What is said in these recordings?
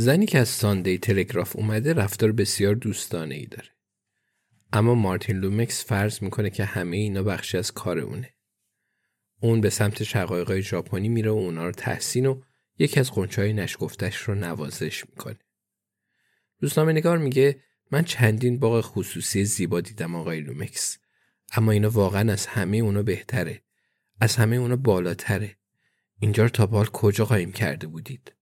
زنی که از ساندی تلگراف اومده رفتار بسیار دوستانه ای داره. اما مارتین لومکس فرض می‌کنه که همه اینا بخشی از کار اونه. اون به سمت شقایقای ژاپنی میره و اونا رو تحسین و یکی از غنچه نشکفتش رو نوازش می‌کنه. روزنامه نگار میگه من چندین باغ خصوصی زیبا دیدم آقای لومکس اما اینا واقعا از همه اونا بهتره از همه اونا بالاتره اینجا رو تا بال کجا قایم کرده بودید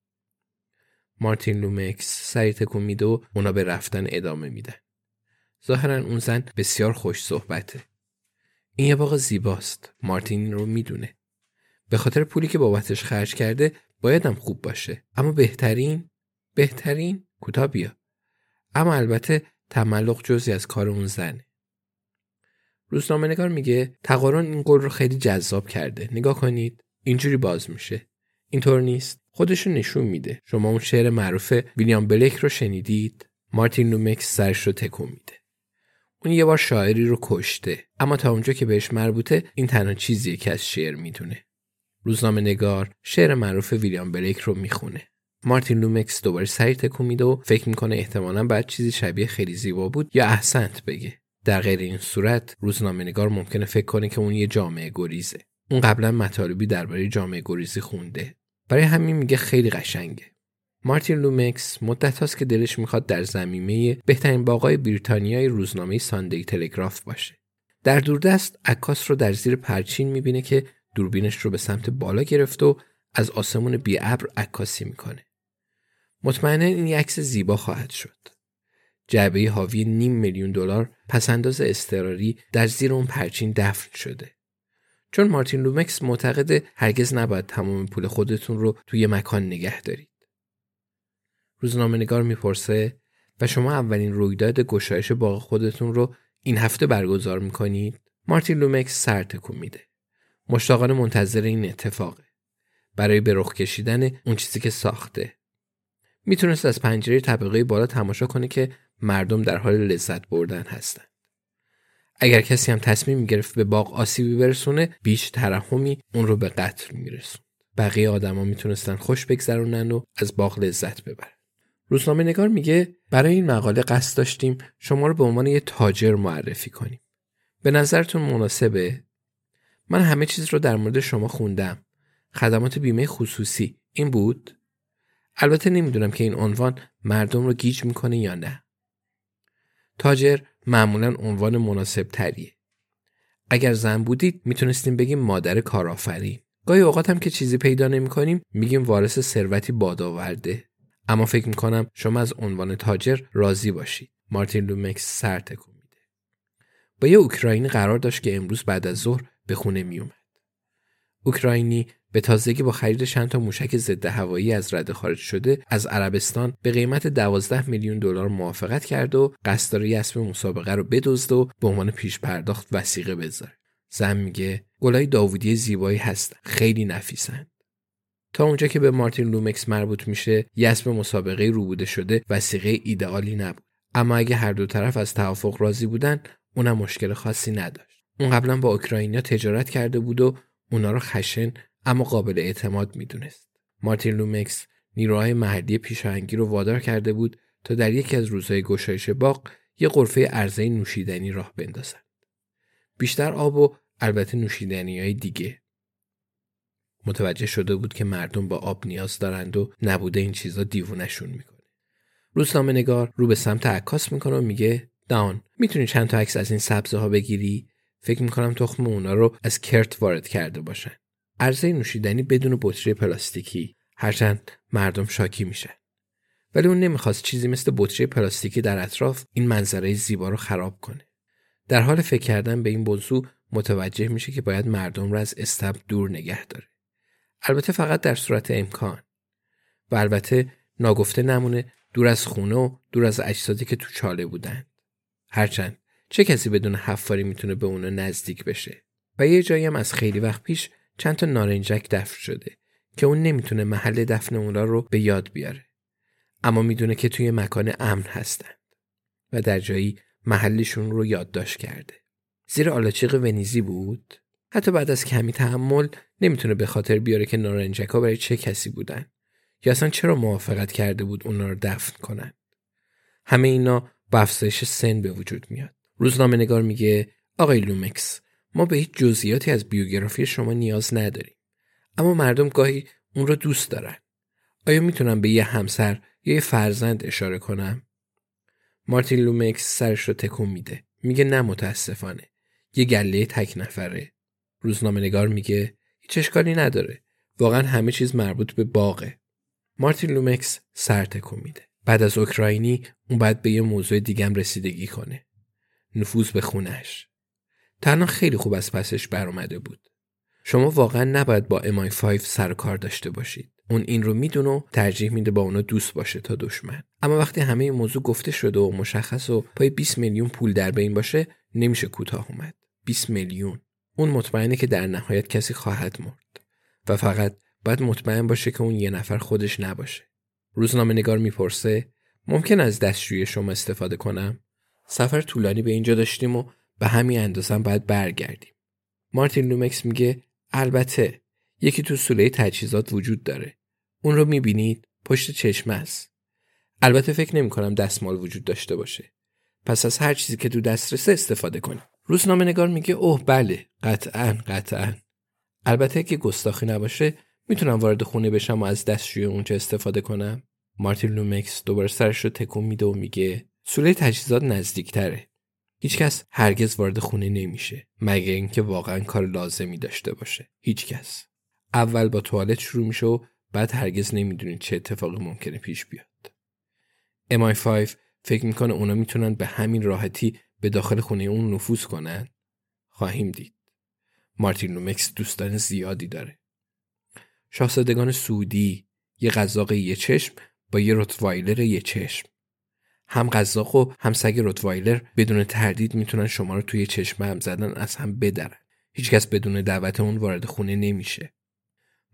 مارتین لومکس سری تکون میده و اونا به رفتن ادامه میدن ظاهرا اون زن بسیار خوش صحبته. این یه باغ زیباست. مارتین رو می‌دونه. به خاطر پولی که بابتش خرج کرده بایدم خوب باشه. اما بهترین بهترین کوتا بیا. اما البته تملق جزی از کار اون زنه. روزنامه نگار میگه تقارن این گل رو خیلی جذاب کرده. نگاه کنید اینجوری باز میشه. اینطور نیست. خودشو نشون میده شما اون شعر معروف ویلیام بلیک رو شنیدید مارتین لومکس سرش رو تکون میده اون یه بار شاعری رو کشته اما تا اونجا که بهش مربوطه این تنها چیزیه که از شعر می‌دونه روزنامه نگار شعر معروف ویلیام بلیک رو می‌خونه. مارتین لومکس دوباره سری تکون میده و فکر می‌کنه احتمالا بعد چیزی شبیه خیلی زیبا بود یا احسنت بگه. در غیر این صورت روزنامه نگار ممکنه فکر کنه که اون یه جامعه گریزه. اون قبلا مطالبی درباره جامعه گریزی خونده. برای همین میگه خیلی قشنگه. مارتین لومکس مدت هاست که دلش می‌خواد در زمینه بهترین باغای بریتانیای روزنامه ساندی تلگراف باشه. در دوردست عکاس رو در زیر پرچین می‌بینه که دوربینش رو به سمت بالا گرفت و از آسمون بی ابر عکاسی می‌کنه. مطمئنا این عکس زیبا خواهد شد. جعبه حاوی نیم میلیون دلار پسنداز استراری در زیر اون پرچین دفن شده. چون مارتین لومکس معتقد هرگز نباید تمام پول خودتون رو توی مکان نگه دارید. روزنامه نگار می‌پرسه و شما اولین رویداد گشایش باغ خودتون رو این هفته برگزار می‌کنید؟ مارتین لومکس سر تکون میده. مشتاقانه منتظر این اتفاقه برای به رخ کشیدن اون چیزی که ساخته می‌تونست از پنجره طبقه بالا تماشا کنه که مردم در حال لذت بردن هستند اگر کسی هم تصمیم می‌گرفت به باغ آسیبی برسونه بیش ترحمی اون رو به قتل میرسون بقیه آدما می‌تونستن خوش بگذرونن و از باغ لذت ببرن روزنامه نگار میگه برای این مقاله قصد داشتیم شما رو به عنوان یه تاجر معرفی کنیم به نظرتون مناسبه من همه چیز رو در مورد شما خوندم. خدمات بیمه خصوصی این بود؟ البته نمی‌دونم که این عنوان مردم رو گیج می‌کنه یا نه. تاجر معمولا عنوان مناسب تریه. اگر زن بودید می‌تونستیم بگیم مادر کارآفرین. گاهی اوقات هم که چیزی پیدا نمی کنیم میگیم وارث ثروتی بادآورده. اما فکر می‌کنم شما از عنوان تاجر راضی باشید. مارتین لومکس سر تکون میده. با یه اوکراینی قرار داشت که امروز بعد از ظهر به خونه می اومد. اوکراینی به تازگی با خرید چند تا موشک ضد هوایی از رده خارج شده از عربستان به قیمت 12 میلیون دلار موافقت کرد و قصد داره اسم مسابقه رو بدزد و به عنوان پیش پرداخت وسیقه بذاره. زن میگه گلای داوودی زیبایی هستن خیلی نفیسن. تا اونجا که به مارتین لومکس مربوط میشه یه اسم مسابقه روبوده شده وسیقه ایدئالی نبود اما اگه هر دو طرف از توافق راضی بودن اونم مشکل خاصی نداشت اون قبلا با اوکراینیا تجارت کرده بود و اونا رو خشن اما قابل اعتماد می‌دونست. مارتین لومکس نیروهای محلی پیشاهنگی رو وادار کرده بود تا در یکی از روزهای گشایش باغ یه غرفه عرضه نوشیدنی راه بندازن بیشتر آب و البته نوشیدنی های دیگه. متوجه شده بود که مردم با آب نیاز دارند و نبوده این چیزا دیوونشون می‌کنه. روزنامه نگار رو به سمت عکاس می‌کنه و میگه دان می‌تونی چند تا عکس از این سبزه ها بگیری؟ فکر می‌کنم تخم اونا رو از کرت وارد کرده باشن. عرضه نوشیدنی بدون بطری پلاستیکی. هرچند مردم شاکی میشن ولی اون نمی‌خواست چیزی مثل بطری پلاستیکی در اطراف این منظره زیبا رو خراب کنه. در حال فکر کردن به این موضوع متوجه میشه که باید مردم را از استب دور نگه داره. البته فقط در صورت امکان. و البته ناگفته نمونه دور از خونه و دور از اجسادی که تو چاله بودند هرچند چه کسی بدون حفاری می‌تونه به اونا نزدیک بشه؟ و یه جایی هم از خیلی وقت پیش چند تا نارنجک دفن شده که اون نمی‌تونه محل دفن اونا رو به یاد بیاره. اما می‌دونه که توی مکان امن هستند و در جایی محلشون رو یادداشت کرده. زیر آلاچیق ونیزی بود. حتی بعد از کمی تحمل نمی‌تونه به خاطر بیاره که نارنجک ها برای چه کسی بودن یا اصلا چرا موافقت کرده بود اونا رو دفن کنن. همه اینا با افزایش سن به وجود میاد. روزنامه نگار میگه آقای لومکس ما به هیچ جزئیاتی از بیوگرافی شما نیاز نداریم. اما مردم گاهی اون رو دوست دارن. آیا می‌تونم به یه همسر یا یه فرزند اشاره کنم؟ مارتین لومکس سرش رو تکون میده. میگه نه متاسفانه. یه گله تک نفره. روزنامه نگار میگه هیچ اشکالی نداره. واقعا همه چیز مربوط به باغه. مارتین لومکس سر تکون میده. بعد از اوکراینی اون باید به یه موضوع دیگم رسیدگی کنه. نفوذ به خونش تنها خیلی خوب از پسش برآمده بود. شما واقعا نباید با امای 5 سر کار داشته باشید. اون این رو می‌دونه ترجیح میده با اونا دوست باشه تا دشمن. اما وقتی همه این موضوع گفته شده و مشخص و پای 20 میلیون پول در بین باشه نمیشه کوتاه اومد. 20 میلیون. اون مطمئنه که در نهایت کسی خواهد مرد. و فقط باید مطمئن باشه که اون یه نفر خودش نباشه. روزنامه نگار می‌پرسه ممکن از دستشوی شما استفاده کنم؟ سفر طولانی به اینجا داشتیم و به همین اندازم باید برگردیم. مارتین لومکس میگه البته یکی تو سوله تجهیزات وجود داره. اون رو می‌بینید؟ پشت چشم است. البته فکر نمی کنم دستمال وجود داشته باشه. پس از هر چیزی که تو دسترسه استفاده کنیم. روزنامه نگار میگه اوه بله قطعا قطعا. البته اگه گستاخی نباشه می‌تونم وارد خونه بشم و از دستشوی اونجا استفاده کنم؟ مارتین لومکس دوباره سرش رو تکون میده و میگه سوله تجهیزات نزدیکتره. هیچکس هرگز وارد خونه نمیشه مگه اینکه واقعا کار لازمی داشته باشه. هیچکس. اول با توالت شروع میشه و بعد هرگز نمی‌دونید چه اتفاقی ممکنه پیش بیاد. MI5 فکر می‌کنه اونا می‌تونن به همین راحتی به داخل خونه اون نفوذ کنن؟ خواهیم دید. مارتین لومکس دوستان زیادی داره. شاهزادگان سعودی یه قزاق یه چشم با یه روتوایلر یه چشم. هم قزاق و هم سگ روتوایلر بدون تردید می‌تونن شما رو توی چشم هم زدن از هم بدرن. هیچکس بدون دعوت اون وارد خونه نمیشه.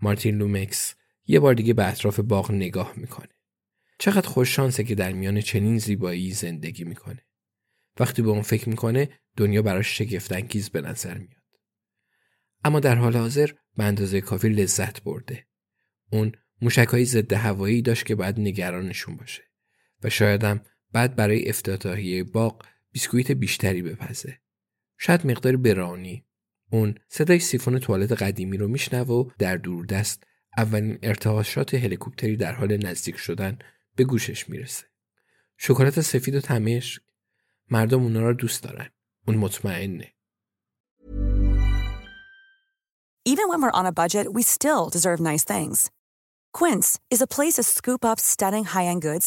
مارتین لومکس یه بار دیگه به اطراف باغ نگاه می‌کنه. چقدر خوش شانسه که در میان چنین زیبایی زندگی می‌کنه. وقتی به اون فکر می‌کنه دنیا براش شگفتانگیز به نظر میاد. اما در حال حاضر به اندازه کافی لذت برده. اون موشکهایی ضد هوایی داشت که باید نگرانشون باشه و شایدم بعد برای افتتاحیه باغ بیسکویت بیشتری بپزه. شاید مقدار برانی اون صدای سیفون توالت قدیمی رو میشنوه و در دوردست اولین ارتعاشات هلیکوپتری در حال نزدیک شدن به گوشش می‌رسه. شکلات سفید و تمشک مردم اونا رو دوست دارن. اون مطمئنه. Even when we're on a budget, we still deserve nice things. Quince is a place to scoop up stunning high-end goods